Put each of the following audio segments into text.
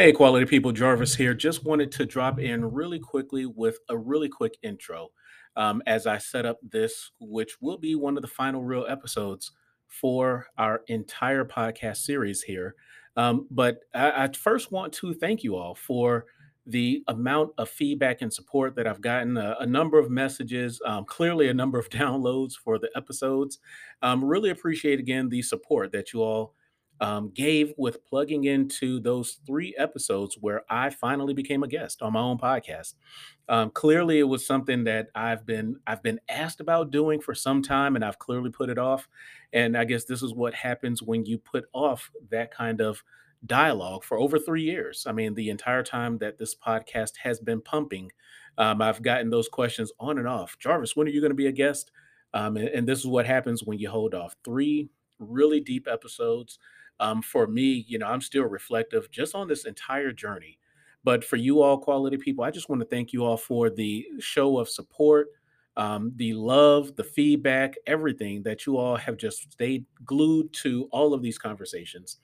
Hey, quality people, Jarvis here. Just wanted to drop in really quickly with a really quick intro um, as I set up this, which will be one of the final real episodes for our entire podcast series here. Um, but I, I first want to thank you all for the amount of feedback and support that I've gotten, a, a number of messages, um, clearly a number of downloads for the episodes. Um, really appreciate again the support that you all um, gave with plugging into those three episodes where I finally became a guest on my own podcast. Um, clearly, it was something that I've been I've been asked about doing for some time, and I've clearly put it off. And I guess this is what happens when you put off that kind of dialogue for over three years. I mean, the entire time that this podcast has been pumping, um, I've gotten those questions on and off. Jarvis, when are you going to be a guest? Um, and, and this is what happens when you hold off three really deep episodes um, for me, you know, I'm still reflective just on this entire journey. But for you all, quality people, I just want to thank you all for the show of support, um, the love, the feedback, everything that you all have just stayed glued to all of these conversations.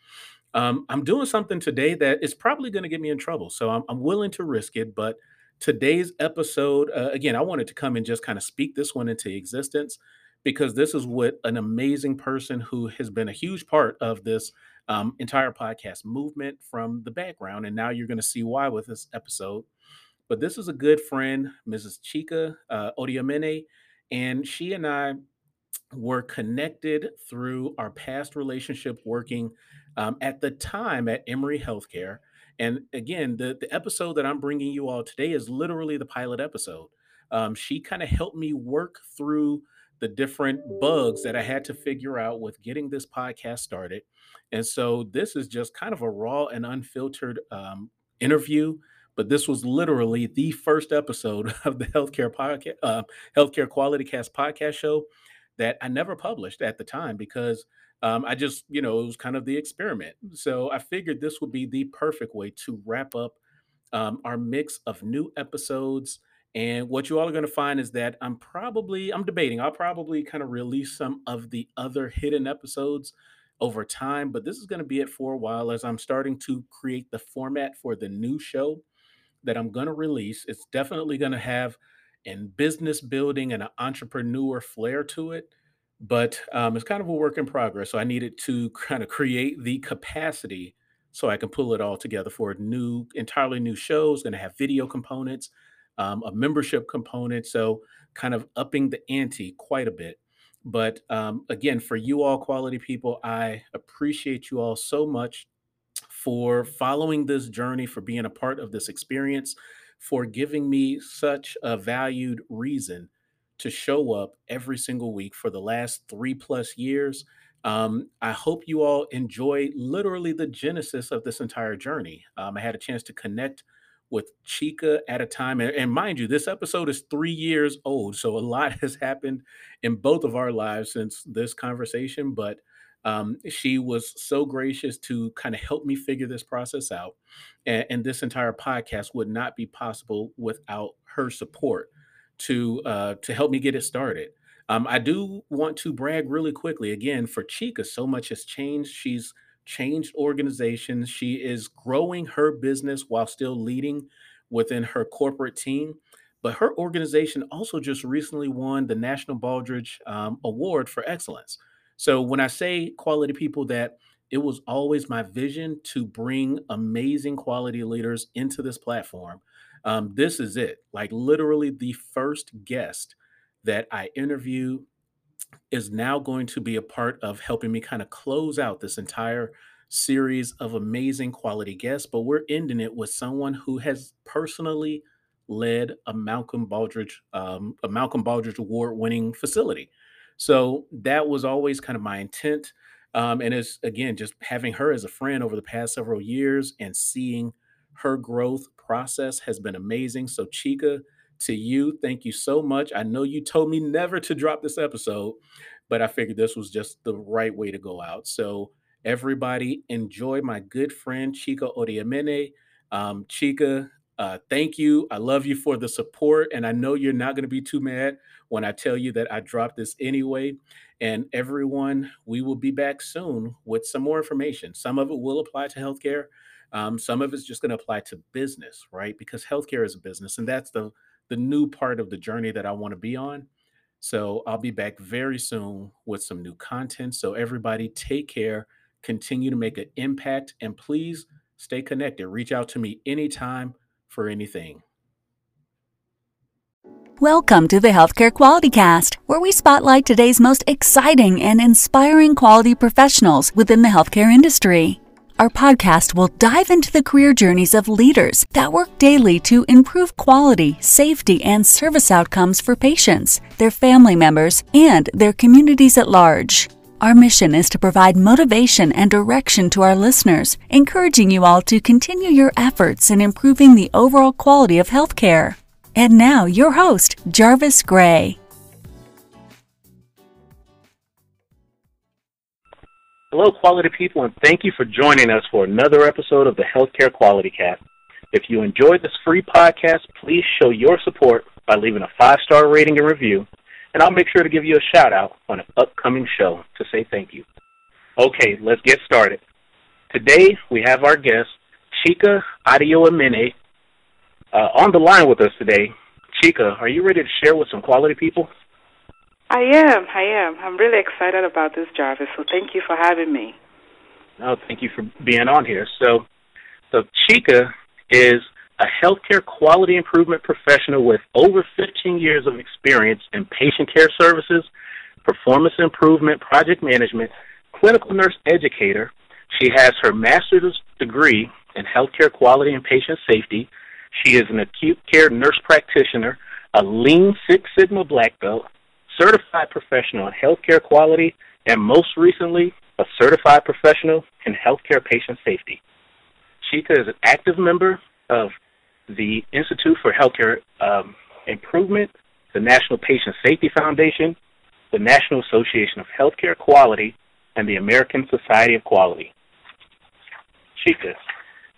Um, I'm doing something today that is probably going to get me in trouble. So I'm, I'm willing to risk it. But today's episode, uh, again, I wanted to come and just kind of speak this one into existence because this is what an amazing person who has been a huge part of this um, entire podcast movement from the background. And now you're going to see why with this episode. But this is a good friend, Mrs. Chika uh, Odioemene, and she and I were connected through our past relationship working um, at the time at Emory Healthcare. And again, the, the episode that I'm bringing you all today is literally the pilot episode. Um, she kind of helped me work through the different bugs that I had to figure out with getting this podcast started. And so this is just kind of a raw and unfiltered um, interview. But this was literally the first episode of the healthcare podcast, uh, healthcare quality cast podcast show that I never published at the time because um, I just, you know, it was kind of the experiment. So I figured this would be the perfect way to wrap up um, our mix of new episodes and what you all are going to find is that I'm probably, I'm debating, I'll probably kind of release some of the other hidden episodes over time, but this is going to be it for a while as I'm starting to create the format for the new show that I'm going to release. It's definitely going to have an business building and an entrepreneur flair to it, but um, it's kind of a work in progress. So I needed to kind of create the capacity so I can pull it all together for a new, entirely new show. It's going to have video components um, a membership component. So, kind of upping the ante quite a bit. But um, again, for you all quality people, I appreciate you all so much for following this journey, for being a part of this experience, for giving me such a valued reason to show up every single week for the last three plus years. Um, I hope you all enjoy literally the genesis of this entire journey. Um, I had a chance to connect with Chika at a time. And, and, mind you, this episode is three years old. So a lot has happened in both of our lives since this conversation. But um, she was so gracious to kind of help me figure this process out. And, and, this entire podcast would not be possible without her support to uh, to help me get it started. Um, I do want to brag really quickly again for Chika. So much has changed. She's changed organizations. She is growing her business while still leading within her corporate team. But her organization also just recently won the National Baldrige um, Award for Excellence. So when I say quality people, that it was always my vision to bring amazing quality leaders into this platform. Um, this is it. Like literally the first guest that I interview is now going to be a part of helping me kind of close out this entire series of amazing quality guests. But we're ending it with someone who has personally led a Malcolm Baldrige, um, a Malcolm Baldrige Award-winning facility. So that was always kind of my intent. Um, and it's again just having her as a friend over the past several years and seeing her growth process has been amazing. So Chika, to you. Thank you so much. I know you told me never to drop this episode, but I figured this was just the right way to go out. So, everybody, enjoy my good friend Chika Odioemene. Um, Chika, uh, thank you. I love you for the support. And I know you're not going to be too mad when I tell you that I dropped this anyway. And everyone, we will be back soon with some more information. Some of it will apply to healthcare. Um, some of it's just going to apply to business, right? Because healthcare is a business, and that's the the new part of the journey that I want to be on. So I'll be back very soon with some new content. So everybody, take care, continue to make an impact, and please stay connected. Reach out to me anytime for anything. Welcome to the Healthcare Quality Cast, where we spotlight today's most exciting and inspiring quality professionals within the healthcare industry. Our podcast will dive into the career journeys of leaders that work daily to improve quality, safety, and service outcomes for patients, their family members, and their communities at large. Our mission is to provide motivation and direction to our listeners, encouraging you all to continue your efforts in improving the overall quality of healthcare. And now, your host, Jarvis Gray. Hello, quality people, and thank you for joining us for another episode of the Healthcare Quality Cast. If you enjoyed this free podcast, please show your support by leaving a five star rating and review and I'll make sure to give you a shout out on an upcoming show to say thank you. Okay, let's get started. Today we have our guest, Chika Odioemene, uh, on the line with us today. Chika, are you ready to share with some quality people? I am. I am. I'm really excited about this, Jarvis. So thank you for having me. No, thank you for being on here. So, so Chika is a healthcare quality improvement professional with over 15 years of experience in patient care services, performance improvement, project management, clinical nurse educator. She has her master's degree in healthcare quality and patient safety. She is an acute care nurse practitioner, a Lean Six Sigma black belt, certified professional in healthcare quality, and most recently, a certified professional in healthcare patient safety. Chika is an active member of the Institute for Healthcare um, Improvement, the National Patient Safety Foundation, the National Association of Healthcare Quality, and the American Society of Quality. Chika,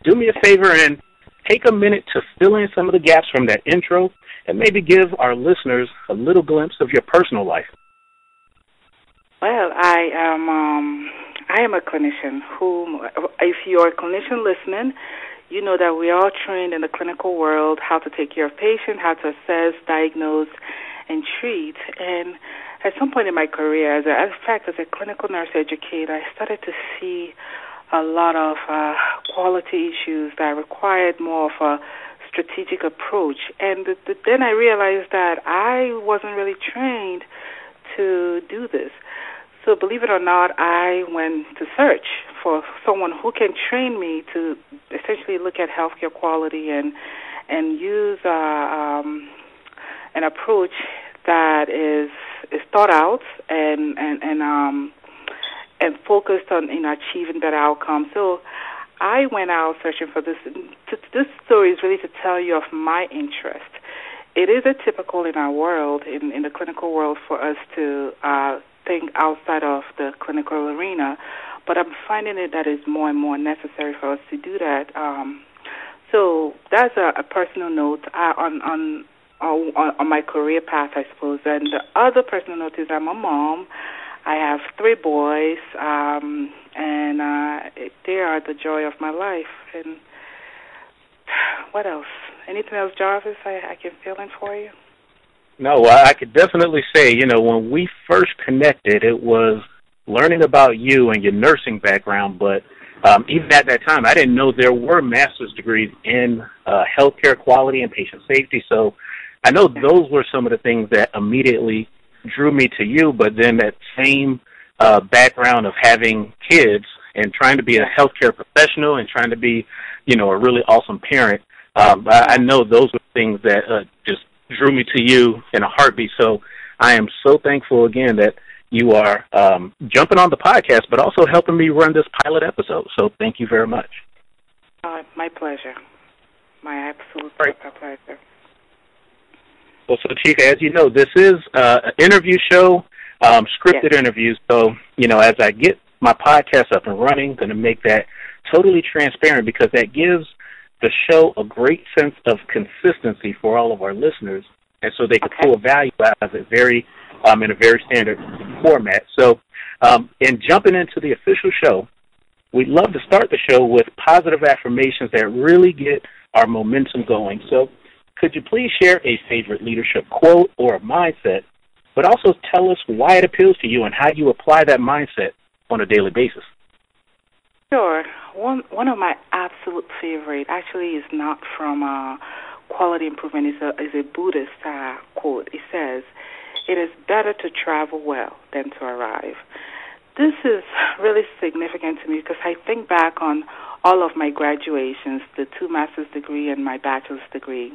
do me a favor and take a minute to fill in some of the gaps from that intro and maybe give our listeners a little glimpse of your personal life. Well, I am um, I am a clinician who, if you're a clinician listening, you know that we are trained in the clinical world how to take care of patients, how to assess, diagnose, and treat. And at some point in my career, as a, a fact, as a clinical nurse educator, I started to see a lot of uh, quality issues that required more of a strategic approach. And the, the, then I realized that I wasn't really trained to do this. So, believe it or not, I went to search for someone who can train me to essentially look at healthcare quality and and use uh, um, an approach that is is thought out and and and um and focused on in achieving better outcomes. So I went out searching for this. This story is really to tell you of my interest. It is atypical in our world, in, in the clinical world, for us to uh, think outside of the clinical arena but I'm finding it that is more and more necessary for us to do that. Um, so that's a, a personal note uh, on, on on on my career path, I suppose. And the other personal note is I'm a mom. I have three boys, um, and uh, they are the joy of my life. And what else? Anything else, Jarvis? I, I can fill in for you. No, I could definitely say, you know, when we first connected, it was learning about you and your nursing background, but um, even at that time, I didn't know there were master's degrees in uh, healthcare quality and patient safety. So I know those were some of the things that immediately drew me to you. But then that same uh, background of having kids and trying to be a healthcare professional and trying to be, you know, a really awesome parent. Um, I, I know those were things that uh, just drew me to you in a heartbeat. So I am so thankful again that you are um, jumping on the podcast, but also helping me run this pilot episode. So thank you very much. Uh, my pleasure. My absolute pleasure. Well, so Chief, as you know, this is uh, an interview show, um, scripted yes. interviews. So, you know, as I get my podcast up and running, going to make that totally transparent because that gives the show a great sense of consistency for all of our listeners, and so they can okay. pull value out of it very um, in a very standard format. So, um, in jumping into the official show, we'd love to start the show with positive affirmations that really get our momentum going. So, could you please share a favorite leadership quote or a mindset, but also tell us why it appeals to you and how you apply that mindset on a daily basis? Sure. One one of my absolute favorite actually is not from uh, quality improvement. Is a is a Buddhist uh, quote. It says, "It is better to travel well than to arrive." This is really significant to me because I think back on all of my graduations, the two master's degree and my bachelor's degree.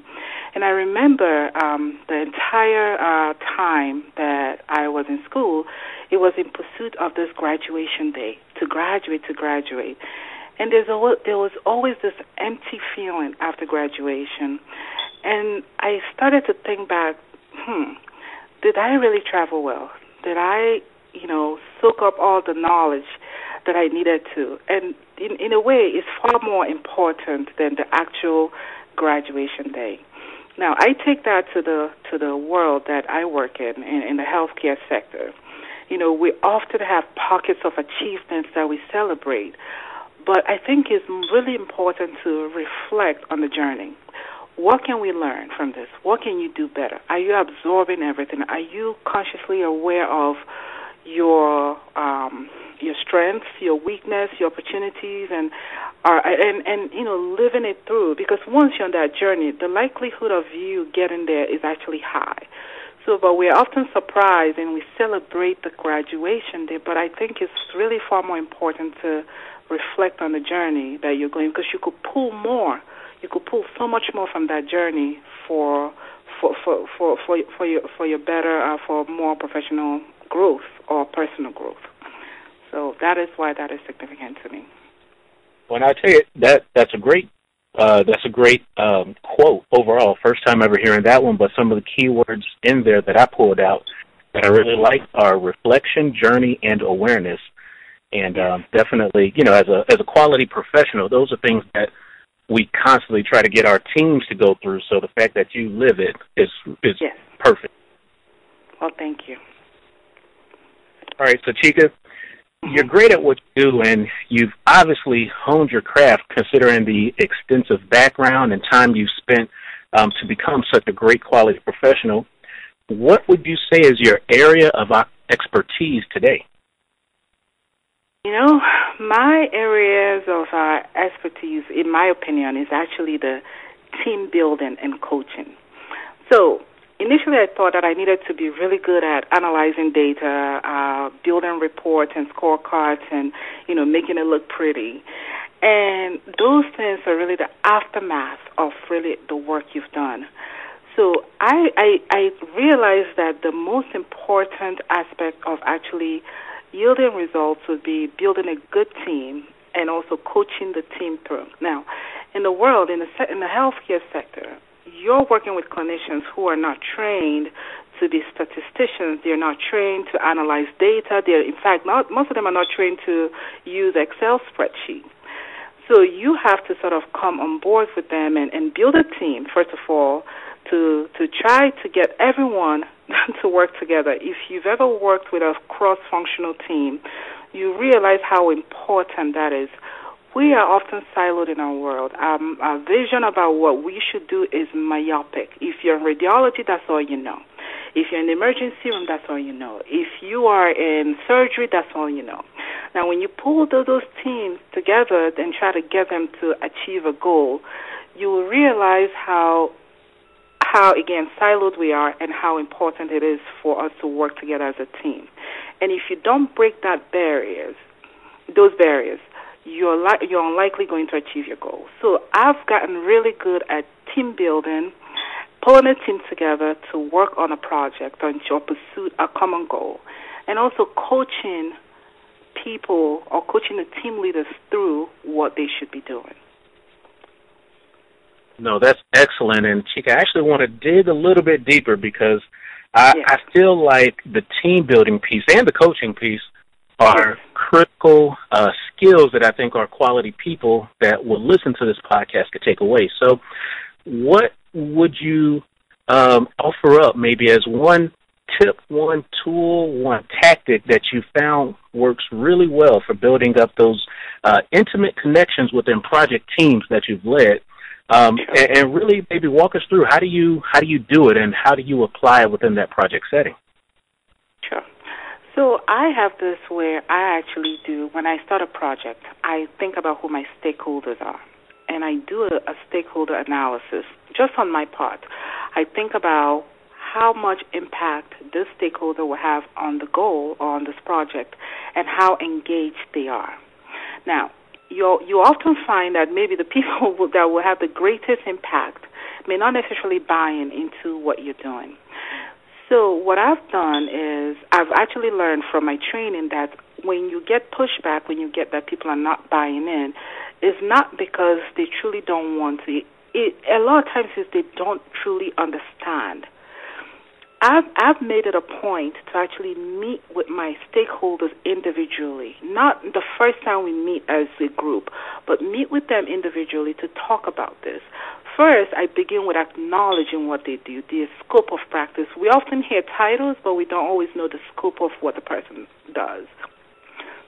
And I remember um, the entire uh, time that I was in school, it was in pursuit of this graduation day, to graduate, to graduate. And there's a, there was always this empty feeling after graduation. And I started to think back, hmm, did I really travel well? Did I, you know, soak up all the knowledge that I needed to? And in, in a way, it's far more important than the actual graduation day. Now, I take that to the to the world that I work in, in, in the healthcare sector. You know, we often have pockets of achievements that we celebrate, but I think it's really important to reflect on the journey. What can we learn from this? What can you do better? Are you absorbing everything? Are you consciously aware of your um, your strengths, your weakness, your opportunities, and are and and you know living it through. Because once you're on that journey, the likelihood of you getting there is actually high. So, but we're often surprised and we celebrate the graduation day. But I think it's really far more important to reflect on the journey that you're going because you could pull more. You could pull so much more from that journey for for for for for, for your for your better uh, for more professional growth or personal growth. So that is why that is significant to me. When I tell you that that's a great uh, that's a great um, quote overall. First time ever hearing that one, but some of the key words in there that I pulled out that I really like are reflection, journey, and awareness. And um, definitely, you know, as a as a quality professional, those are things that we constantly try to get our teams to go through. So the fact that you live it is is yes. perfect. Well, thank you. All right, so Chika, you're great at what you do, and you've obviously honed your craft considering the extensive background and time you've spent um, to become such a great quality professional. What would you say is your area of expertise today? You know, my areas of uh, expertise, in my opinion, is actually the team building and coaching. So, initially I thought that I needed to be really good at analyzing data, uh, building reports and scorecards, and you know making it look pretty. And those things are really the aftermath of really the work you've done. So I, I, I realized that the most important aspect of actually yielding results would be building a good team and also coaching the team through. Now, in the world, in the in the healthcare sector, you're working with clinicians who are not trained to be statisticians. They're not trained to analyze data. They're, in fact, not most of them are not trained to use Excel spreadsheets. So you have to sort of come on board with them and, and build a team, first of all, to to try to get everyone to work together. If you've ever worked with a cross-functional team, you realize how important that is we are often siloed in our world. Um, our vision about what we should do is myopic. If you're in radiology, that's all you know. If you're in emergency room, that's all you know. If you are in surgery, that's all you know. Now, when you pull those, teams together and try to get them to achieve a goal, you will realize how how again siloed we are and how important it is for us to work together as a team. And if you don't break that barriers, those barriers, you're li- you're unlikely going to achieve your goals. So I've gotten really good at team building, pulling a team together to work on a project or to pursue a common goal, and also coaching people or coaching the team leaders through what they should be doing. No, that's excellent. And Chika, I actually want to dig a little bit deeper because I, I feel like the team building piece and the coaching piece are critical uh, skills that I think our quality people that will listen to this podcast could take away. So, what would you um, offer up maybe as one tip, one tool, one tactic that you found works really well for building up those uh, intimate connections within project teams that you've led? Um, and, and really maybe walk us through how do you how do you do it and how do you apply it within that project setting? So I have this where I actually do when I start a project, I think about who my stakeholders are, and I do a, a stakeholder analysis just on my part. I think about how much impact this stakeholder will have on the goal or on this project, and how engaged they are. Now, you you often find that maybe the people that will have the greatest impact may not necessarily buy in into what you're doing. So what I've done is I've actually learned from my training that when you get pushback, when you get that people are not buying in, it's not because they truly don't want to. It, a lot of times is they don't truly understand. I've I've made it a point to actually meet with my stakeholders individually. Not the first time we meet as a group, but meet with them individually to talk about this. First, I begin with acknowledging what they do, the scope of practice. We often hear titles, but we don't always know the scope of what the person does.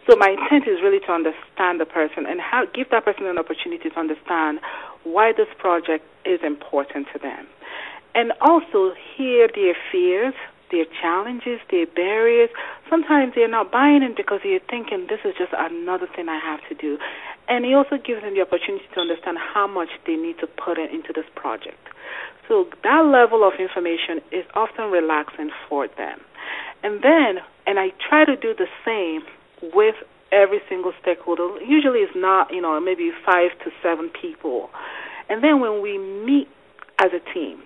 So my intent is really to understand the person and how, give that person an opportunity to understand why this project is important to them. And also hear their fears, their challenges, their barriers. Sometimes they're not buying it because they're thinking this is just another thing I have to do. And it also gives them the opportunity to understand how much they need to put in, into this project. So that level of information is often relaxing for them. And then, and I try to do the same with every single stakeholder. Usually it's not, you know, maybe five to seven people. And then when we meet as a team,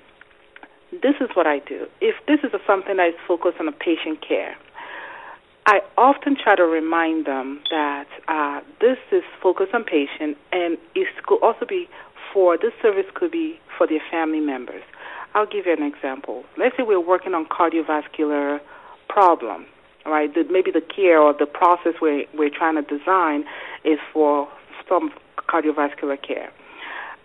this is what I do. If this is something that is focused on a patient care, I often try to remind them that uh, this is focused on patient, and it could also be for this service could be for their family members. I'll give you an example. Let's say we're working on cardiovascular problem, right? The, maybe the care or the process we're, we're trying to design is for some cardiovascular care.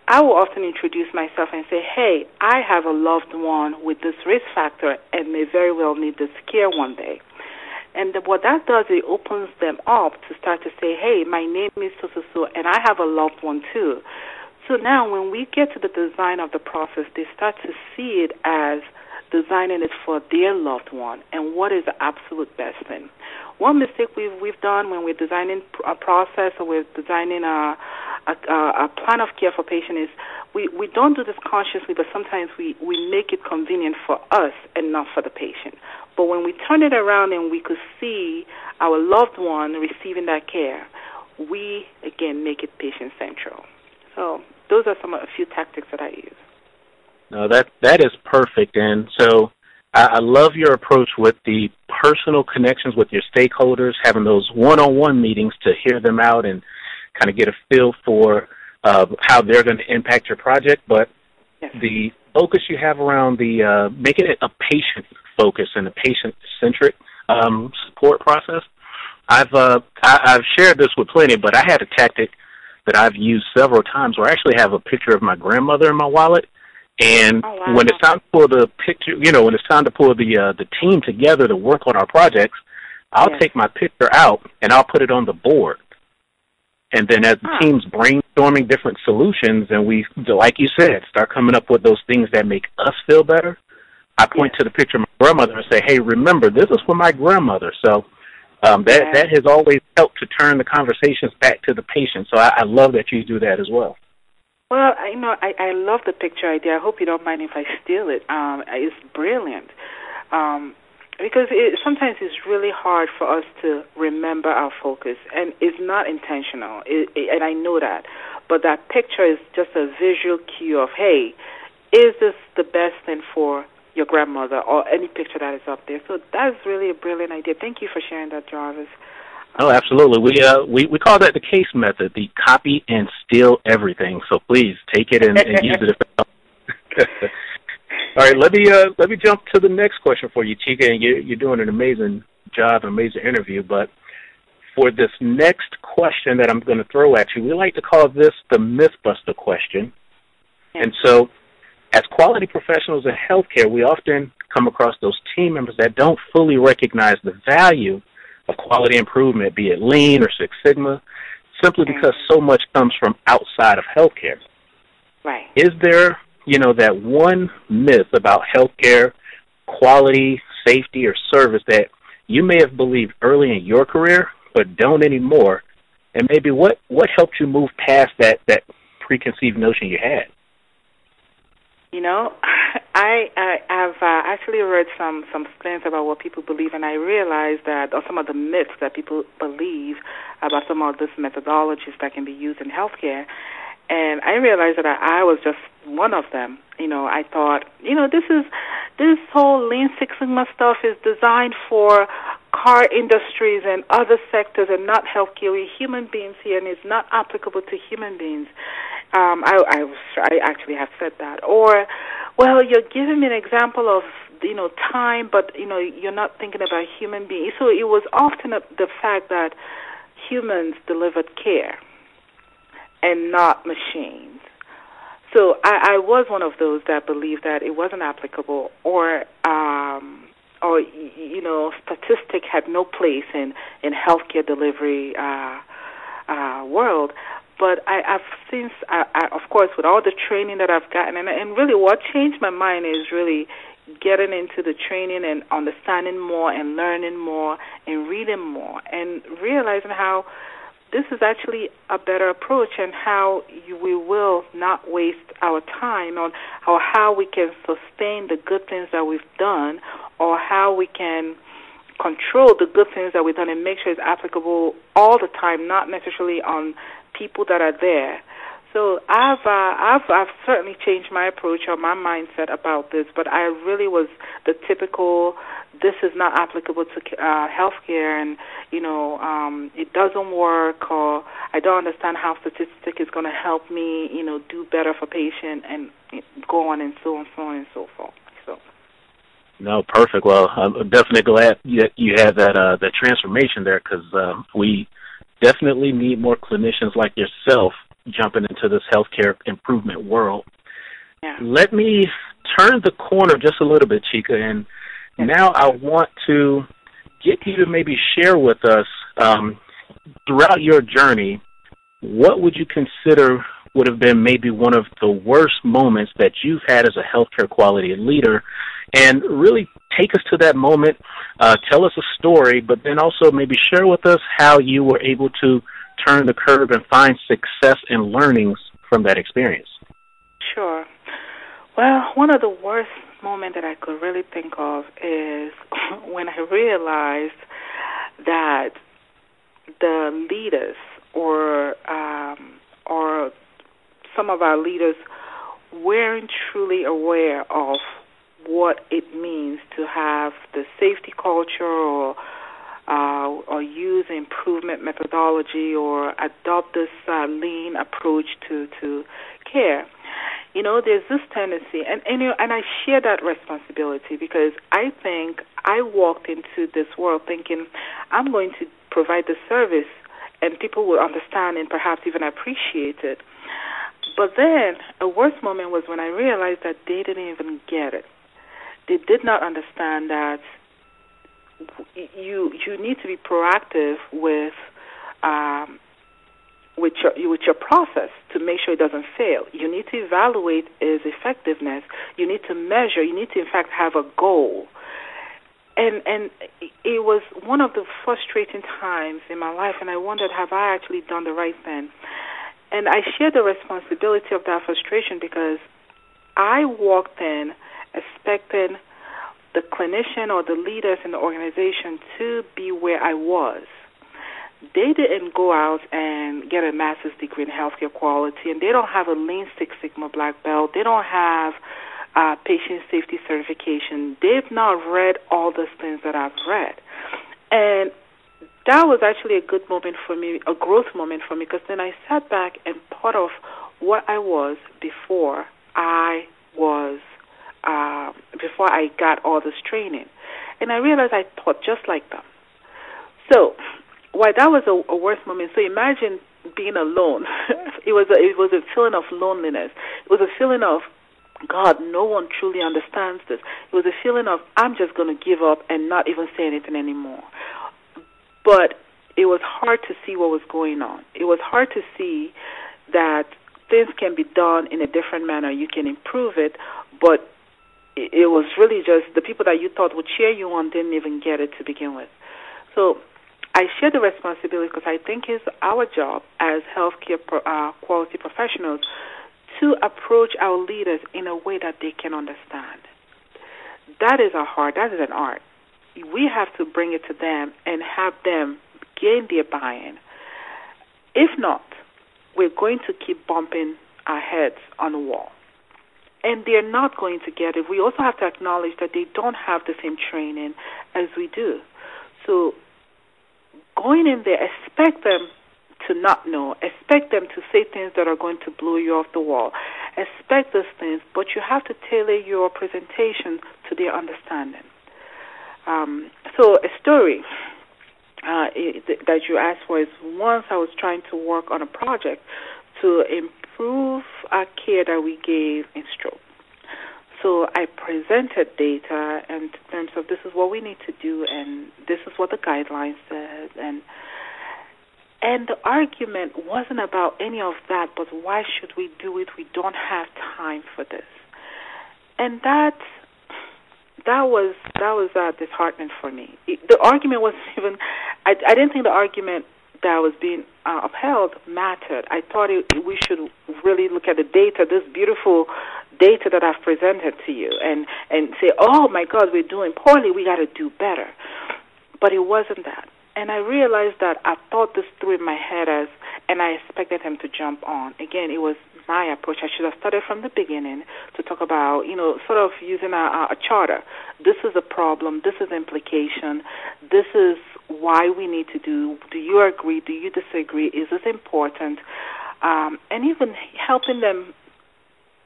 I will often introduce myself and say, hey, I have a loved one with this risk factor and may very well need this care one day. And what that does, it opens them up to start to say, hey, my name is so so so, and I have a loved one too. So now, when we get to the design of the process, they start to see it as designing it for their loved one and what is the absolute best thing. One mistake we've we've done when we're designing a process or we're designing a a, a plan of care for patient is we, we don't do this consciously, but sometimes we, we make it convenient for us and not for the patient. But when we turn it around and we could see our loved one receiving that care, we again make it patient central. So those are some of a few tactics that I use. No, that that is perfect, and so I, I love your approach with the personal connections with your stakeholders, having those one-on-one meetings to hear them out and kind of get a feel for uh, how they're going to impact your project. But yes. the focus you have around the uh, making it a patient focus and a patient centric um, support process. I've uh, I, I've shared this with plenty, but I had a tactic that I've used several times where I actually have a picture of my grandmother in my wallet. And oh, wow. when it's time to pull the picture, you know, when it's time to pull the uh, the team together to work on our projects, I'll yes. take my picture out and I'll put it on the board. And then as the huh. team's brainstorming different solutions, and we, like you said, start coming up with those things that make us feel better, I point to the picture of my grandmother and say, "Hey, remember this is for my grandmother." So um, that yeah. that has always helped to turn the conversations back to the patient. So I, I love that you do that as well. Well, I know I, I love the picture idea. I hope you don't mind if I steal it. Um, it's brilliant. Um, because it, sometimes it's really hard for us to remember our focus, and it's not intentional, it, it, and I know that. But that picture is just a visual cue of, hey, is this the best thing for your grandmother, or any picture that is up there? So that's really a brilliant idea. Thank you for sharing that, Jarvis. Oh, absolutely. We uh we we call that the case method, the copy and steal everything. So please take it and, and use it. All right, let me uh, let me jump to the next question for you, Chika. And you, you're doing an amazing job, an amazing interview. But for this next question that I'm going to throw at you, we like to call this the Mythbuster question. And so, as quality professionals in healthcare, we often come across those team members that don't fully recognize the value of quality improvement, be it lean or Six Sigma, simply mm-hmm. because so much comes from outside of healthcare. Right. Is there, you know, that one myth about healthcare quality, safety, or service that you may have believed early in your career but don't anymore? And maybe what what helped you move past that that preconceived notion you had? You know, I, I have uh, actually read some some things about what people believe, and I realized that, or some of the myths that people believe about some of these methodologies that can be used in healthcare. And I realized that I, I was just one of them. You know, I thought, you know, this is this whole Lean Six Sigma stuff is designed for car industries and other sectors, and not healthcare. We're human beings here, and it's not applicable to human beings. Um, I, I, was, I actually have said that. Or, well, you're giving me an example of you know time, but you know you're not thinking about human beings. So it was often a, the fact that humans delivered care and not machines. So I, I was one of those that believed that it wasn't applicable, or um, or you know, statistic had no place in in healthcare delivery uh, uh, world. But I, I've since, I, I, of course, with all the training that I've gotten, and, and really what changed my mind is really getting into the training and understanding more and learning more and reading more and realizing how this is actually a better approach and how you, we will not waste our time on or how we can sustain the good things that we've done or how we can control the good things that we've done and make sure it's applicable all the time, not necessarily on people that are there. So I've uh, I've I've certainly changed my approach or my mindset about this, but I really was the typical. This is not applicable to uh, healthcare, and you know um, it doesn't work, or I don't understand how statistic is going to help me, you know, do better for patient, and go on and so on, so on and so forth. So. No, perfect. Well, I'm definitely glad you, you had that uh, that transformation there because um, we definitely need more clinicians like yourself jumping into this healthcare improvement world. Yeah. Let me turn the corner just a little bit, Chika, and now I want to get you to maybe share with us um, throughout your journey, what would you consider would have been maybe one of the worst moments that you've had as a healthcare quality leader and really take us to that moment, uh, tell us a story, but then also maybe share with us how you were able to turn the curve and find success and learnings from that experience. Sure. Well, one of the worst moments that I could really think of is when I realized that the leaders or um, or some of our leaders weren't truly aware of what it means to have the safety culture or uh, or use improvement methodology or adopt this uh, lean approach to to care. You know, there's this tendency, and and, you know, and I share that responsibility because I think I walked into this world thinking I'm going to provide the service, and people will understand and perhaps even appreciate it. But then a worse moment was when I realized that they didn't even get it they did not understand that you you need to be proactive with um, with your with your process to make sure it doesn't fail. You need to evaluate its effectiveness. You need to measure. You need to in fact have a goal. And and it was one of the frustrating times in my life, and I wondered, have I actually done the right thing? And I share the responsibility of that frustration because I walked in expecting the clinician or the leaders in the organization to be where I was. They didn't go out and get a master's degree in healthcare quality, and they don't have a Lean Six Sigma black belt. They don't have uh, patient safety certification. They've not read all the things that I've read. And that was actually a good moment for me, a growth moment for me, because then I sat back and thought of what I was before I was uh, before I got all this training. And I realized I thought just like them. So why that was a, a worse moment. So imagine being alone. it was a, it was a feeling of loneliness. It was a feeling of God, no one truly understands this. It was a feeling of I'm just going to give up and not even say anything anymore. But it was hard to see what was going on. It was hard to see that things can be done in a different manner. You can improve it, but it was really just the people that you thought would cheer you on didn't even get it to begin with. So I share the responsibility because I think it's our job as healthcare pro, uh, quality professionals to approach our leaders in a way that they can understand. That is a hard, that is an art. We have to bring it to them and have them gain their buy-in. If not, we're going to keep bumping our heads on the wall. And they're not going to get it. We also have to acknowledge that they don't have the same training as we do. So going in there, expect them to not know. Expect them to say things that are going to blow you off the wall. Expect those things, but you have to tailor your presentation to their understanding. Um, so, a story uh, that you asked for is once I was trying to work on a project to improve our care that we gave in stroke. So I presented data in terms of this is what we need to do and this is what the guidelines said and and the argument wasn't about any of that, but why should we do it? We don't have time for this. And that that was that was uh, disheartening for me. It, the argument wasn't even I, I didn't think the argument that was being uh, upheld mattered. I thought it, we should really look at the data, this beautiful data that I've presented to you, and and say, oh my God, we're doing poorly. We got to do better. But it wasn't that. And I realized that I thought this through in my head as, and I expected him to jump on. Again, it was my approach. I should have started from the beginning to talk about, you know, sort of using a, a charter. This is a problem. This is implication. This is why we need to do. Do you agree? Do you disagree? Is this important? Um, and even helping them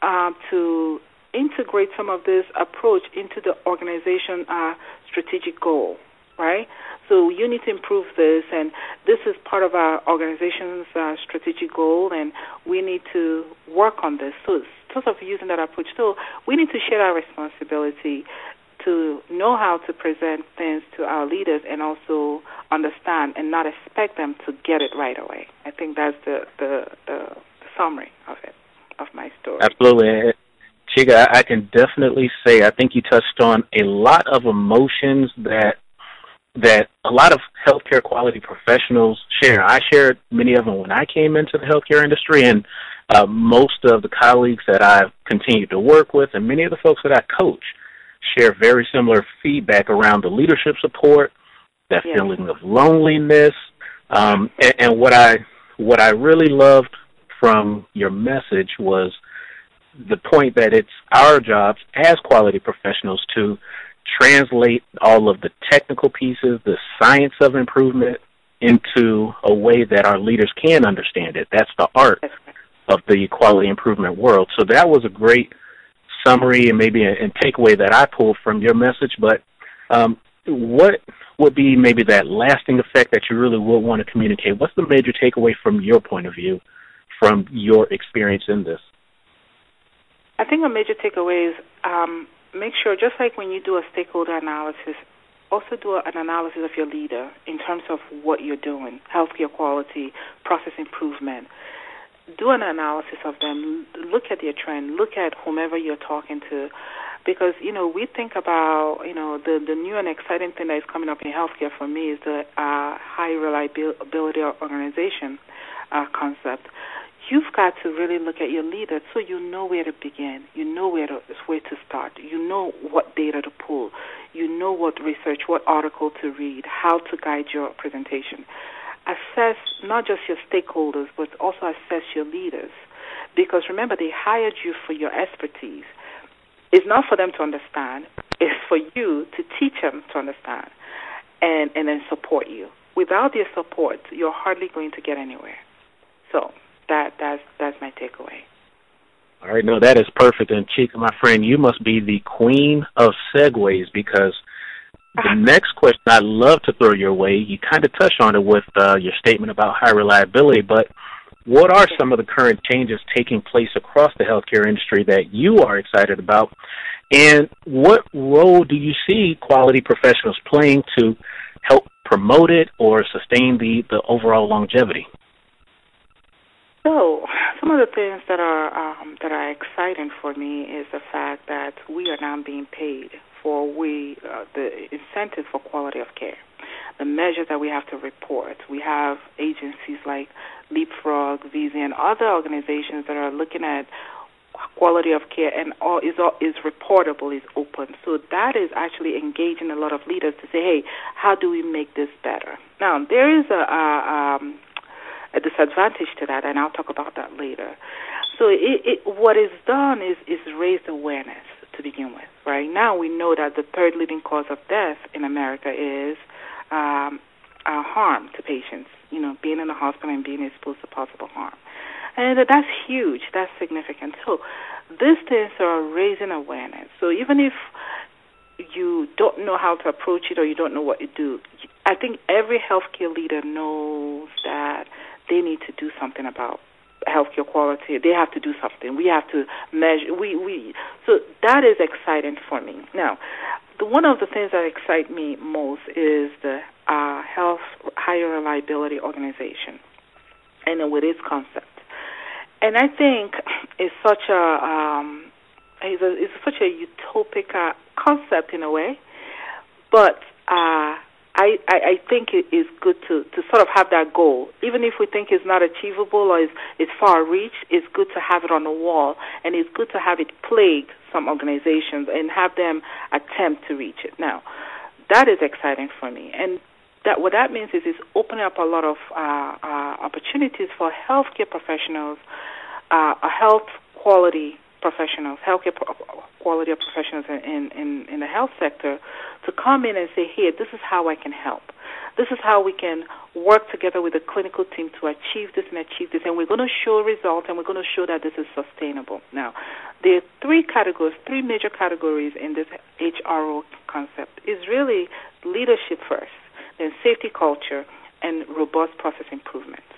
uh, to integrate some of this approach into the organization uh, strategic goal, right? So you need to improve this, and this is part of our organization's uh, strategic goal, and we need to work on this. So sort of using that approach. So we need to share our responsibility to know how to present things to our leaders and also understand and not expect them to get it right away. I think that's the the, the, summary of it, of my story. Absolutely. Chika, I can definitely say I think you touched on a lot of emotions that that a lot of healthcare quality professionals share. I shared many of them when I came into the healthcare industry, and uh, most of the colleagues that I've continued to work with, and many of the folks that I coach, share very similar feedback around the leadership support, that yeah. feeling of loneliness, um, and, and what I what I really loved from your message was the point that it's our jobs as quality professionals to translate all of the technical pieces, the science of improvement, into a way that our leaders can understand it. That's the art of the quality improvement world. So that was a great summary and maybe a, a takeaway that I pulled from your message. But um, what would be maybe that lasting effect that you really would want to communicate? What's the major takeaway from your point of view, from your experience in this? I think a major takeaway is um, make sure, just like when you do a stakeholder analysis, also do an analysis of your leader in terms of what you're doing, healthcare quality, process improvement. Do an analysis of them. Look at their trend. Look at whomever you're talking to, because you know we think about you know the the new and exciting thing that is coming up in healthcare for me is the uh, high reliability organization uh, concept you've got to really look at your leader so you know where to begin. You know where to where to start. You know what data to pull. You know what research, what article to read, how to guide your presentation. Assess not just your stakeholders, but also assess your leaders. Because remember, they hired you for your expertise. It's not for them to understand. It's for you to teach them to understand and, and then support you. Without their support, you're hardly going to get anywhere. So that that's that's my takeaway. All right, no, that is perfect. And Chika, my friend, you must be the queen of segues because the next question I'd love to throw your way, you kind of touched on it with uh, your statement about high reliability, but what are some of the current changes taking place across the healthcare industry that you are excited about? And what role do you see quality professionals playing to help promote it or sustain the, the overall longevity? So, some of the things that are um, that are exciting for me is the fact that we are now being paid for we uh, the incentive for quality of care, the measures that we have to report. We have agencies like Leapfrog, Visa, and other organizations that are looking at quality of care and all is all is reportable, is open. So that is actually engaging a lot of leaders to say, hey, how do we make this better? Now there is a, a um, a disadvantage to that, and I'll talk about that later. So it, it, what is done is, is raise awareness to begin with. Right now, we know that the third leading cause of death in America is um, uh, harm to patients. You know, being in the hospital and being exposed to possible harm, and that's huge. That's significant. So these things are raising awareness. So even if you don't know how to approach it or you don't know what to do, I think every healthcare leader knows that they need to do something about healthcare quality. They have to do something. We have to measure. We we so that is exciting for me. Now, the, one of the things that excite me most is the uh, health higher reliability organization, and with its concept. And I think it's such a um, it's, a, it's such a utopic uh, concept in a way, but uh, I, I, I think it is good to, to sort of have that goal. Even if we think it's not achievable or is, is far reach, it's good to have it on the wall and it's good to have it plague some organizations and have them attempt to reach it. Now, that is exciting for me. And that what that means is it's opening up a lot of uh, uh, opportunities for healthcare professionals, uh, health quality professionals, healthcare quality of professionals in, in, in the health sector to come in and say, here, this is how I can help. This is how we can work together with the clinical team to achieve this and achieve this. And we're going to show results and we're going to show that this is sustainable. Now, there are three categories, three major categories in this HRO concept. Is really leadership first, then safety culture, and robust process improvements.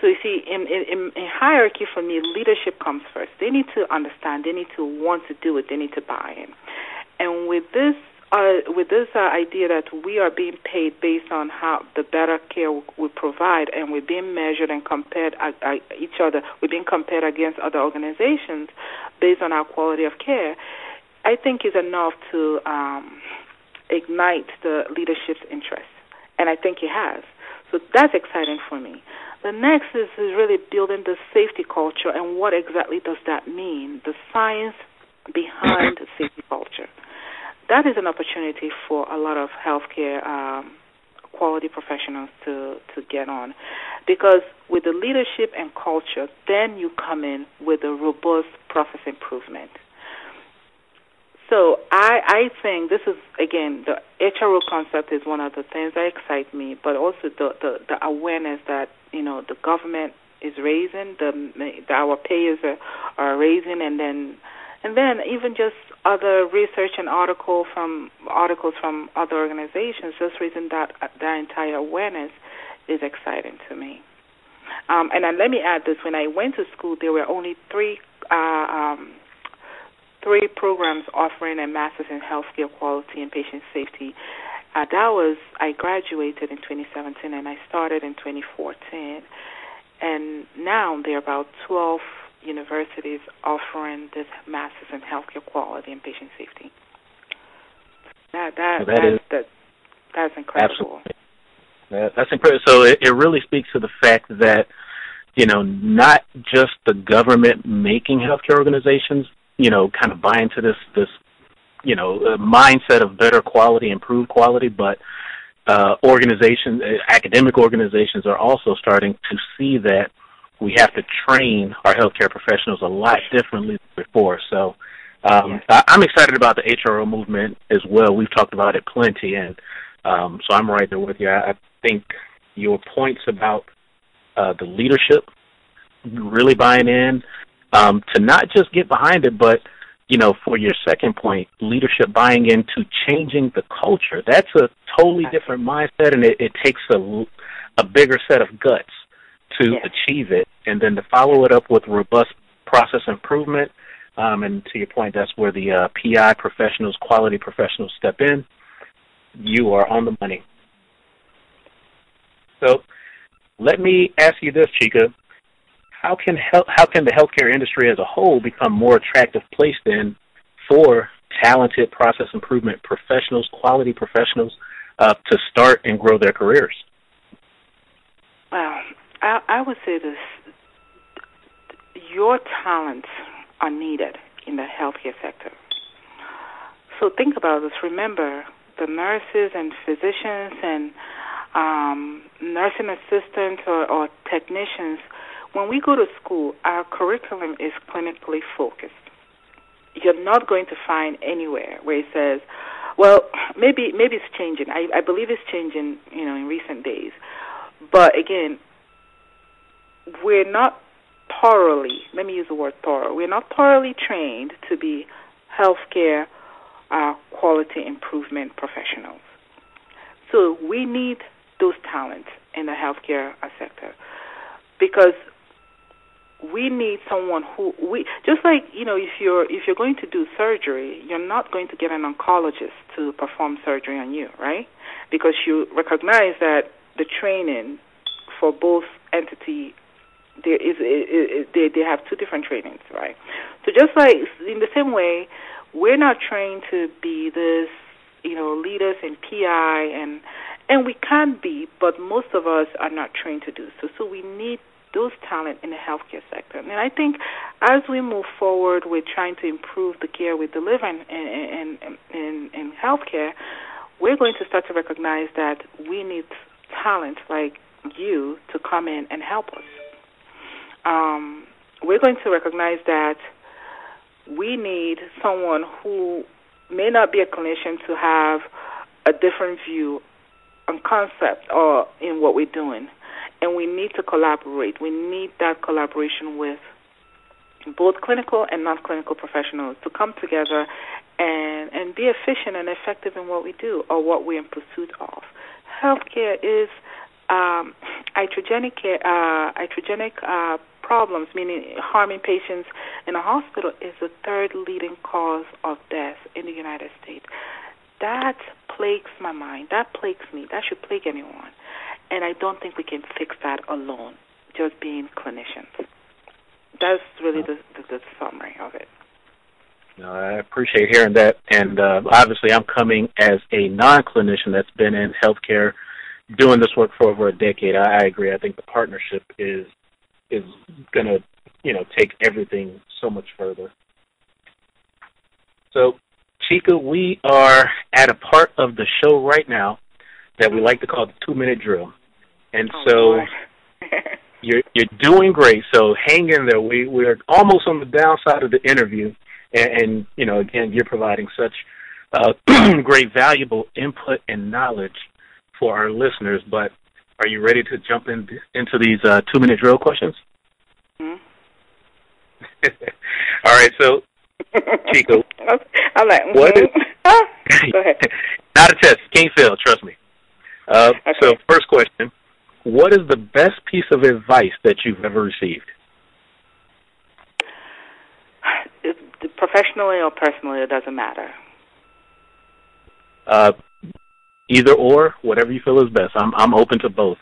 So you see, in, in, in hierarchy for me, leadership comes first. They need to understand. They need to want to do it. They need to buy in. And with this, uh, with this uh, idea that we are being paid based on how the better care we provide, and we're being measured and compared uh, uh, each other, we're being compared against other organizations based on our quality of care. I think is enough to um, ignite the leadership's interest, and I think it has. So that's exciting for me. The next is, is really building the safety culture and what exactly does that mean? The science behind safety culture. That is an opportunity for a lot of healthcare um, quality professionals to, to get on. Because with the leadership and culture, then you come in with a robust process improvement. So I, I think this is again the HRO concept is one of the things that excite me, but also the, the, the awareness that you know the government is raising, the, the our payers are, are raising, and then and then even just other research and article from articles from other organizations, just raising that that entire awareness is exciting to me. Um, and then let me add this: when I went to school, there were only three. Uh, um, three programs offering a master's in healthcare quality and patient safety. Uh, that was I graduated in 2017 and I started in 2014, and now there are about 12 universities offering this master's in healthcare quality and patient safety. That that, that that's, that, that's incredible. Absolutely. that's incredible. So it, it really speaks to the fact that you know not just the government making healthcare organizations you know, kind of buy into this this you know uh, mindset of better quality, improved quality, but uh, organizations, uh, academic organizations, are also starting to see that we have to train our healthcare professionals a lot differently than before. So. Um, I, I'm excited about the HRO movement as well. We've talked about it plenty, and um, so I'm right there with you. I, I think your points about uh, the leadership really buying in, um, to not just get behind it, but you know, for your second point, leadership buying into changing the culture. That's a totally different mindset, and it, it takes a, a bigger set of guts to achieve it. And then to follow it up with robust process improvement. Um, and to your point, that's where the uh, PI professionals, quality professionals step in. You are on the money. So let me ask you this, Chika how can how can the healthcare industry as a whole become more attractive place then for talented process improvement professionals, quality professionals, uh, to start and grow their careers? Well, I, I would say this: your talents are needed in the healthcare sector. So think about this. Remember, the nurses and physicians and um, nursing assistants or, or technicians when we go to school, our curriculum is clinically focused. You're not going to find anywhere where it says, well, maybe maybe it's changing. I, I believe it's changing, you know, in recent days. But again, we're not thoroughly, let me use the word thorough, we're not thoroughly trained to be healthcare uh, quality improvement professionals. So we need those talents in the healthcare sector because we need someone who we just like you know if you're if you're going to do surgery you're not going to get an oncologist to perform surgery on you right? Because you recognize that the training for both entity there is it, it, they they have two different trainings right? So just like in the same way we're not trained to be this you know leaders in PI and and we can be but most of us are not trained to do so. So we need those talent in the healthcare sector. And I think as we move forward with trying to improve the care we deliver in, in, in, in, healthcare, we're going to start to recognize that we need talent like you to come in and help us. Um, we're going to recognize that we need someone who may not be a clinician to have a different view on concept or in what we're doing and we need to collaborate. We need that collaboration with both clinical and non-clinical professionals to come together and and be efficient and effective in what we do or what we're in pursuit of. Healthcare is um, iatrogenic uh, iatrogenic uh, problems, meaning harming patients in a hospital, is the third leading cause of death in the United States. That plagues my mind. That plagues me. That should plague anyone. And I don't think we can fix that alone, just being clinicians. That's really the, the, the summary of it. No, I appreciate hearing that. And uh, obviously, I'm coming as a non clinician that's been in healthcare doing this work for over a decade. I, I agree. I think the partnership is is going to, you know, take everything so much further. So, Chika, we are at a part of the show right now that we like to call the two minute drill. And oh, so you're you're doing great. So hang in there. We we're almost on the downside of the interview, and, and you know, again, you're providing such uh, great, valuable input and knowledge for our listeners. But are you ready to jump in into these uh, two minute drill questions? Mm-hmm. All right. So, Chika, I'm like, mm-hmm. what is, Go ahead. Not a test. Can't fail. Trust me. Uh, okay. So, first question What is the best piece of advice that you've ever received? It, professionally or personally, it doesn't matter. Uh, either or, whatever you feel is best. I'm I'm open to both.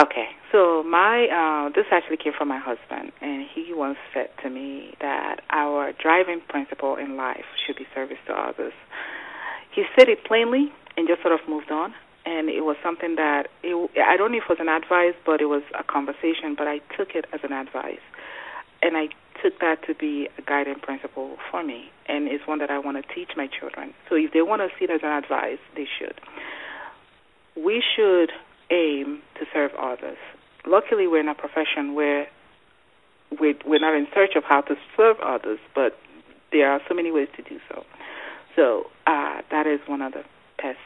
Okay, so my uh, this actually came from my husband, and he once said to me that our driving principle in life should be service to others. He said it plainly and just sort of moved on and it was something that it, I don't know if it was an advice, but it was a conversation. But I took it as an advice, and I took that to be a guiding principle for me, and it's one that I want to teach my children. So if they want to see it as an advice, they should. We should aim to serve others. Luckily, we're in a profession where we're, we're not in search of how to serve others, but there are so many ways to do so. So uh, that is one of the best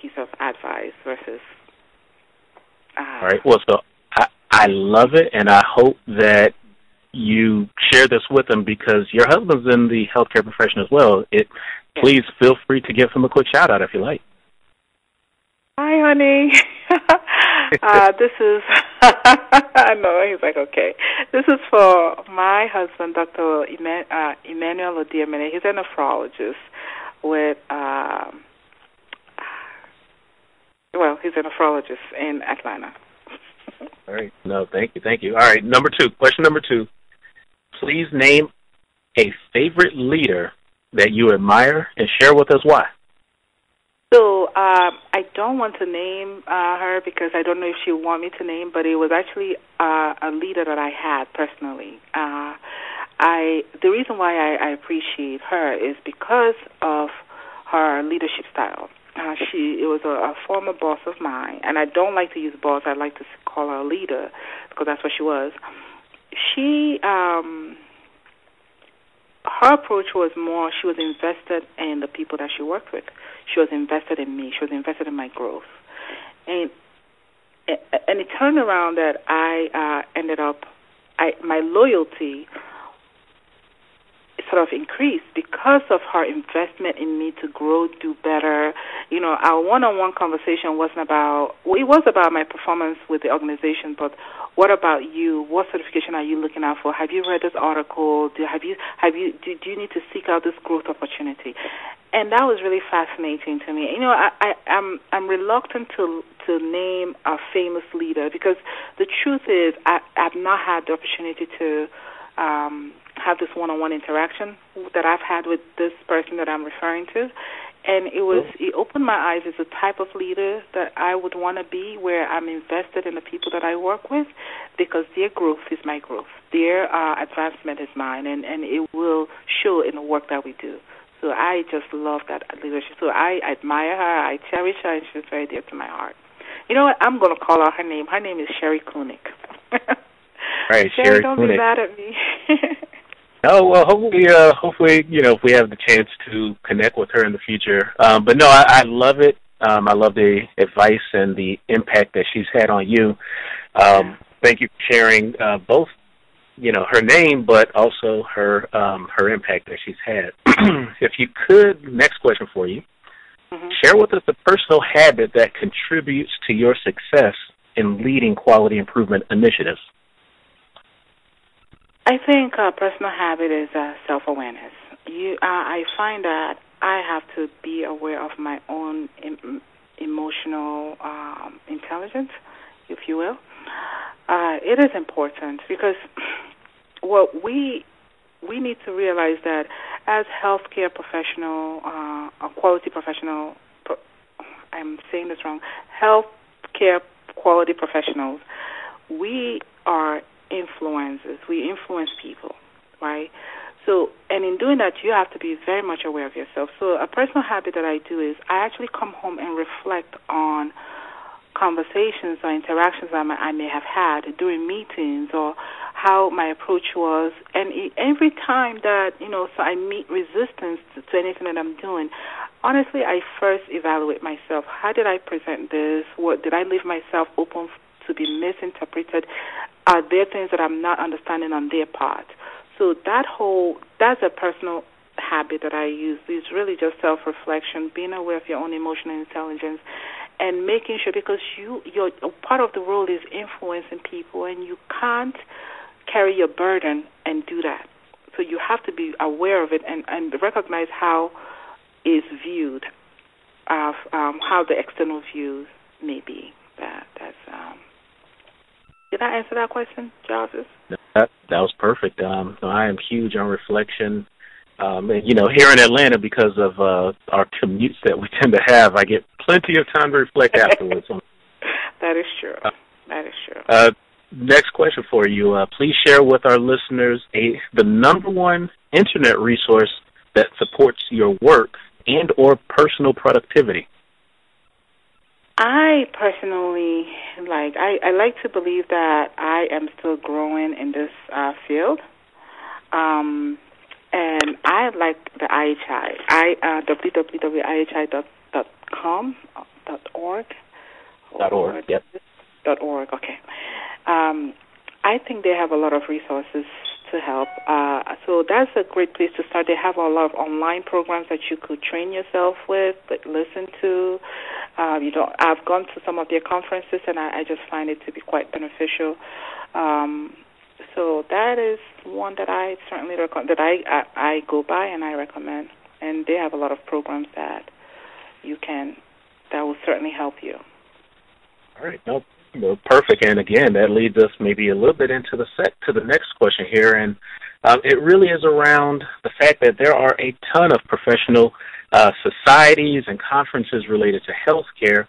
piece of advice versus. Uh, All right. Well, so I I love it, and I hope that you share this with them because your husband's in the healthcare profession as well. It please feel free to give him a quick shout out if you like. Hi, honey. uh, this is, I know, he's like, okay. This is for my husband, Dr. Eman, uh, Emmanuel. He's a nephrologist with, um, well, he's a nephrologist in Atlanta. All right. No, thank you. Thank you. All right. Number two, question number two. Please name a favorite leader that you admire and share with us why. So um, I don't want to name uh, her because I don't know if she want me to name, but it was actually uh, a leader that I had personally. Uh, I the reason why I, I appreciate her is because of her leadership style. Uh, she it was a, a former boss of mine, and I don't like to use boss. I like to call her a leader because that's what she was. She um, her approach was more she was invested in the people that she worked with. She was invested in me. She was invested in my growth, and and it turned around that I uh, ended up. I my loyalty sort of increased because of her investment in me to grow, do better. You know, our one-on-one conversation wasn't about. Well, it was about my performance with the organization, but what about you? What certification are you looking out for? Have you read this article? Do have you have you do, do you need to seek out this growth opportunity? And that was really fascinating to me. You know, I, I I'm I'm reluctant to to name a famous leader because the truth is I I've not had the opportunity to um have this one-on-one interaction that I've had with this person that I'm referring to, and it was it opened my eyes as a type of leader that I would want to be, where I'm invested in the people that I work with, because their growth is my growth, their uh, advancement is mine, and and it will show in the work that we do. So I just love that leadership. So I admire her, I cherish her, and she's very dear to my heart. You know what? I'm going to call out her name. Her name is Sherry right, Sherry, Sherry don't Klunick. be mad at me. Oh well, hopefully, uh, hopefully, you know, if we have the chance to connect with her in the future. Um, but no, I, I love it. Um, I love the advice and the impact that she's had on you. Um, thank you for sharing uh, both, you know, her name, but also her um, her impact that she's had. if you could, next question for you. Mm-hmm. Share with us a personal habit that contributes to your success in leading quality improvement initiatives. I think a personal habit is uh, self-awareness. You, uh, I find that I have to be aware of my own em- emotional um, intelligence, if you will. Uh, it is important because what we we need to realize that as healthcare professional, uh, a quality professional, pro- I'm saying this wrong, healthcare quality professionals, we are influencers. We influence people, right? So, and in doing that, you have to be very much aware of yourself. So, a personal habit that I do is I actually come home and reflect on conversations or interactions I may, I may have had during meetings or how my approach was. And every time that, you know, so I meet resistance to, to anything that I'm doing, honestly, I first evaluate myself. How did I present this? What did I leave myself open to be misinterpreted? Are there things that I'm not understanding on their part? So that whole that's a personal habit that I use. It's really just self-reflection, being aware of your own emotional intelligence, and making sure because you your part of the world is influencing people, and you can't carry your burden and do that. So you have to be aware of it and and recognize how is viewed, of um, how the external views may be. That that's um, did I answer that question, Jarvis? That that was perfect. Um, I am huge on reflection. Um, and, you know, here in Atlanta, because of uh, our commutes that we tend to have, I get plenty of time to reflect afterwards. that is true. That is true. Uh, next question for you. Uh, please share with our listeners a the number one internet resource that supports your work and or personal productivity. I personally like I, I like to believe that I am still growing in this uh, field. Um, and I like the IHI. I uh, www.ihi.com dot org. Dot org. Yep. Dot org. Okay. Um, I think they have a lot of resources to help. Uh, so that's a great place to start. They have a lot of online programs that you could train yourself with, listen to. Uh, you know, I've gone to some of their conferences, and I, I just find it to be quite beneficial. Um, so that is one that I certainly recommend that I, I I go by and I recommend. And they have a lot of programs that you can that will certainly help you. All right, no, no, perfect. And again, that leads us maybe a little bit into the set to the next question here, and um, it really is around the fact that there are a ton of professional uh, societies and conferences related to healthcare.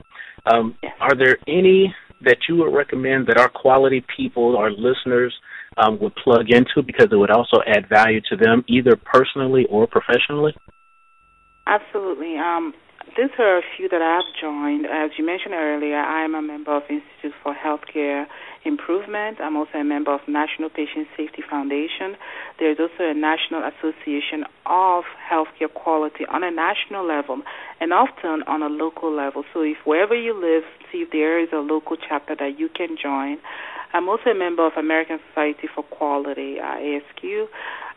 Um. Are there any that you would recommend that our quality people, our listeners, um, would plug into because it would also add value to them, either personally or professionally? Absolutely. Um, these are a few that I've joined. As you mentioned earlier, I am a member of Institute for Healthcare Improvement. I'm also a member of National Patient Safety Foundation. There's also a National Association of Healthcare Quality on a national level and often on a local level. So if wherever you live, see if there is a local chapter that you can join. I'm also a member of American Society for Quality, ASQ.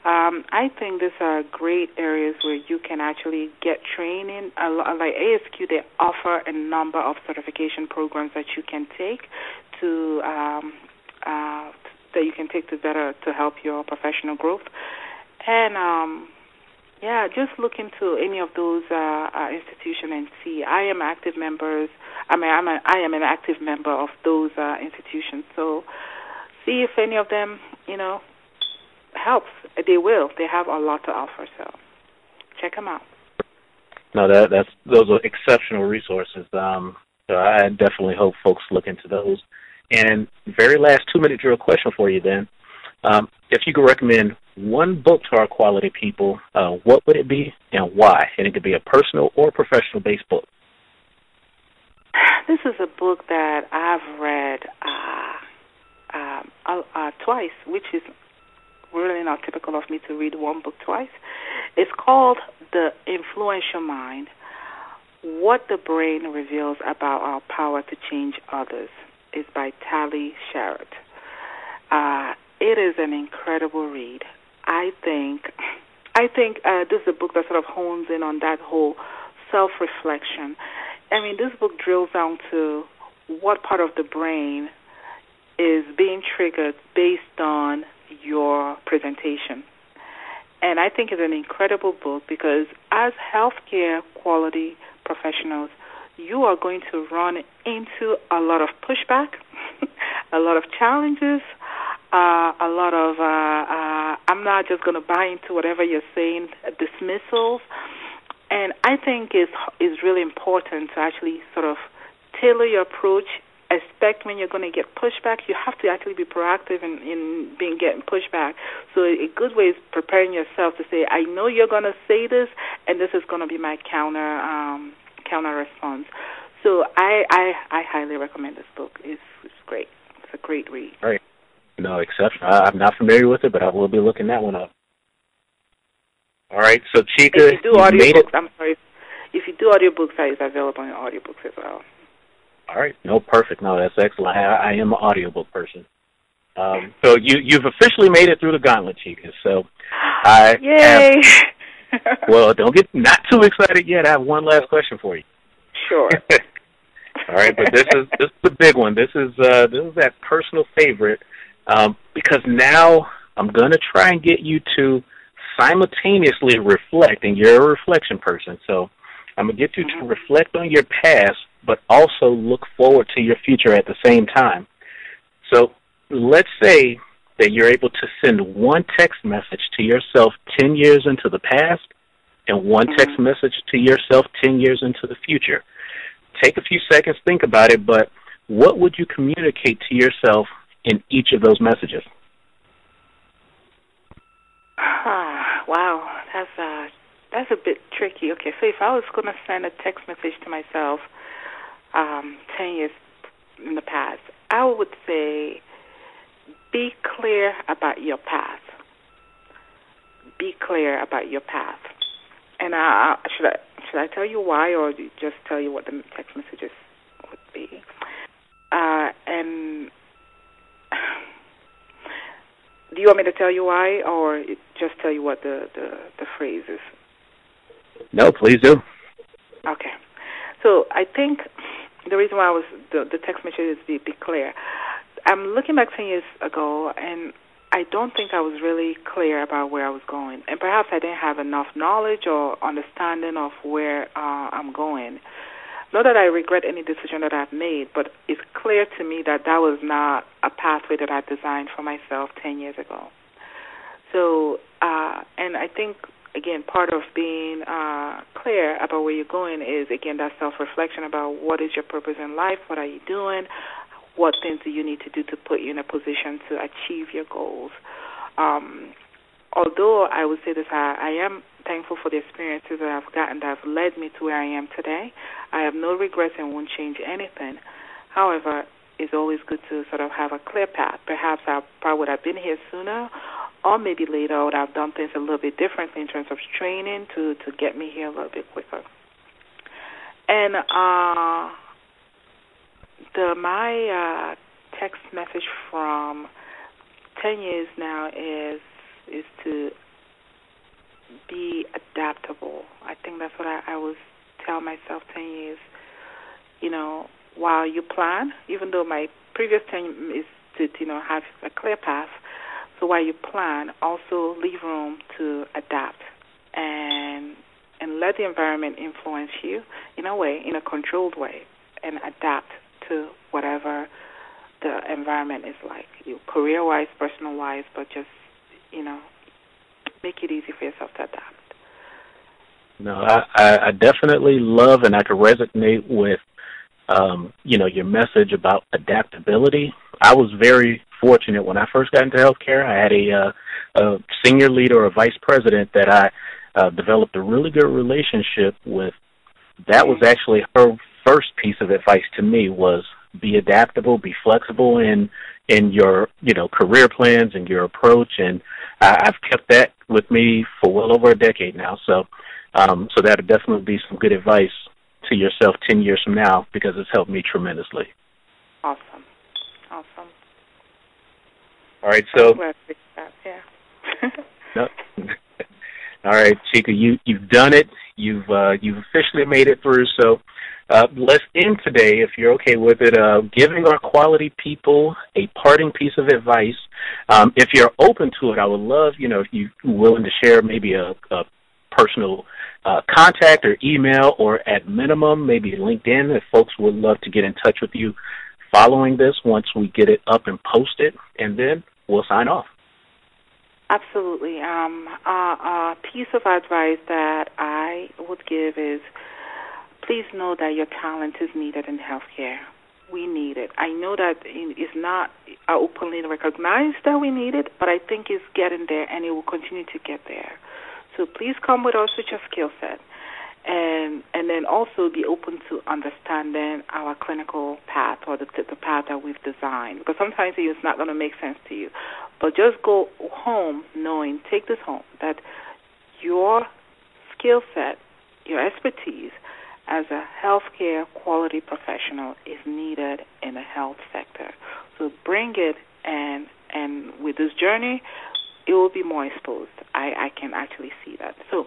Um, I think these are great areas where you can actually get training. A Like ASQ, they offer a number of certification programs that you can take to um, uh, that you can take to better to help your professional growth. And um, yeah, just look into any of those uh, uh, institutions and see. I am active members. I mean, I'm a, I am an active member of those uh, institutions. So see if any of them, you know, helps. They will. They have a lot to offer. So check them out. No, that that's those are exceptional resources. Um, so I definitely hope folks look into those. And very last two minute drill question for you then. Um, if you could recommend one book to our quality people, uh, what would it be and why? And it could be a personal or professional based book. This is a book that I've read uh, uh, uh, twice, which is really not typical of me to read one book twice. It's called The Influential Mind What the Brain Reveals About Our Power to Change Others. is by Tali Sharot. Uh, it is an incredible read. I think I think uh, this is a book that sort of hones in on that whole self-reflection. I mean, this book drills down to what part of the brain is being triggered based on your presentation. And I think it's an incredible book because as healthcare quality professionals, you are going to run into a lot of pushback, a lot of challenges, uh, a lot of uh, uh, I'm not just going to buy into whatever you're saying, dismissals. And I think it's, it's really important to actually sort of tailor your approach expect when you're going to get pushback. You have to actually be proactive in, in being getting pushback. So a good way is preparing yourself to say, I know you're going to say this, and this is going to be my counter um, counter response. So I, I I highly recommend this book. It's, it's great. It's a great read. Right. No exception. I'm not familiar with it, but I will be looking that one up. All right. So Chika, if you do audiobooks, I'm sorry. If you do audiobooks, that is available in audiobooks as well. All right. No, perfect. No, that's excellent. I, I am an audiobook person. Um, so you you've officially made it through the gauntlet, Chika. So I Yay. have. well, don't get not too excited yet. I have one last question for you. Sure. All right, but this is this is the big one. This is uh, this is that personal favorite um, because now I'm gonna try and get you to simultaneously reflect, and you're a reflection person. So I'm gonna get you mm-hmm. to reflect on your past but also look forward to your future at the same time. So let's say that you're able to send one text message to yourself 10 years into the past and one mm-hmm. text message to yourself 10 years into the future. Take a few seconds, think about it, but what would you communicate to yourself in each of those messages? Wow, that's uh, that's a bit tricky. Okay, so if I was going to send a text message to myself um, 10 years in the past, I would say be clear about your path. Be clear about your path. And I, should I should I tell you why, or just tell you what the text messages would be? Uh, and the you want me to tell you why, or just tell you what the the, the phrase is? No, please do. Okay. So I think the reason why I was the, the text message is be, be clear. I'm looking back ten years ago, and I don't think I was really clear about where I was going, and perhaps I didn't have enough knowledge or understanding of where uh, I'm going. Not that I regret any decision that I've made, but it's clear to me that that was not a pathway that I designed for myself 10 years ago. So, uh, and I think, again, part of being uh, clear about where you're going is, again, that self reflection about what is your purpose in life, what are you doing, what things do you need to do to put you in a position to achieve your goals. Um, although I would say this, I, I am thankful for the experiences that I've gotten that have led me to where I am today. I have no regrets and won't change anything. However, it's always good to sort of have a clear path. Perhaps I probably would have been here sooner, or maybe later I would have done things a little bit differently in terms of training to to get me here a little bit quicker. And uh, the my uh, text message from ten years now is is to be adaptable. I think that's what I, I was tell myself 10 years. You know, while you plan, even though my previous 10 is to, you know, have a clear path, so while you plan, also leave room to adapt and and let the environment influence you in a way, in a controlled way, and adapt to whatever the environment is like, you career-wise, personal-wise, but just you know, make it easy for yourself to adapt. No, I, I definitely love and I can resonate with um, you know, your message about adaptability. I was very fortunate when I first got into healthcare. I had a, uh, a senior leader or a vice president that I uh, developed a really good relationship with. That was actually her first piece of advice to me was be adaptable, be flexible in in your you know career plans and your approach, and I, I've kept that with me for well over a decade now. So um, so that would definitely be some good advice to yourself 10 years from now because it's helped me tremendously. Awesome. Awesome. All right, so. Yeah. no. All right, Chika, you you've done it. You've uh, you've officially made it through. So uh, let's end today, if you're okay with it, uh, giving our quality people a parting piece of advice. Um, if you're open to it, I would love, you know, if you're willing to share maybe a, a personal uh, contact or email, or at minimum, maybe LinkedIn if folks would love to get in touch with you following this once we get it up and posted, and then we'll sign off. Absolutely. Um, uh, a piece of advice that I would give is please know that your talent is needed in healthcare. We need it. I know that it's not openly recognized that we need it, but I think it's getting there and it will continue to get there. So please come with us with your skill set, and and then also be open to understanding our clinical path or the the path that we've designed. Because sometimes it's not going to make sense to you, but just go home knowing, take this home that your skill set, your expertise as a healthcare quality professional is needed in the health sector. So bring it and and with this journey it will be more exposed. I, I can actually see that. So,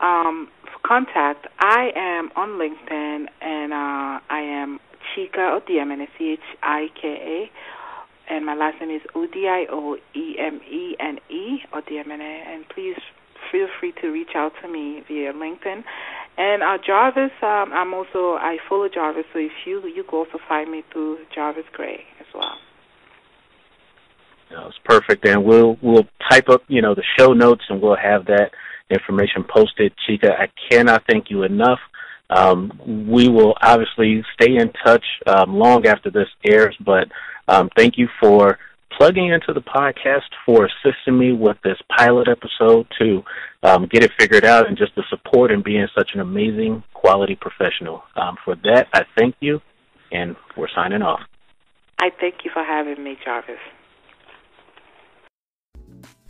um, for contact, I am on LinkedIn and uh, I am Chika Odioemene, C H I K A, and my last name is O D I O E M E N E Odioemene. And please feel free to reach out to me via LinkedIn. And uh, Jarvis, um, I'm also I follow Jarvis, so if you you can also find me through Jarvis Gray as well. No, it's perfect, and we'll we'll type up you know the show notes, and we'll have that information posted. Chika, I cannot thank you enough. Um, we will obviously stay in touch um, long after this airs, but um, thank you for plugging into the podcast, for assisting me with this pilot episode to um, get it figured out, and just the support and being such an amazing quality professional. Um, for that, I thank you, and we're signing off. I thank you for having me, Jarvis.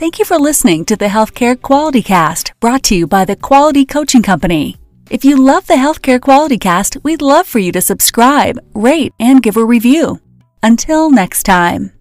Thank you for listening to the Healthcare Quality Cast, brought to you by the Quality Coaching Company. If you love the Healthcare Quality Cast, we'd love for you to subscribe, rate, and give a review. Until next time.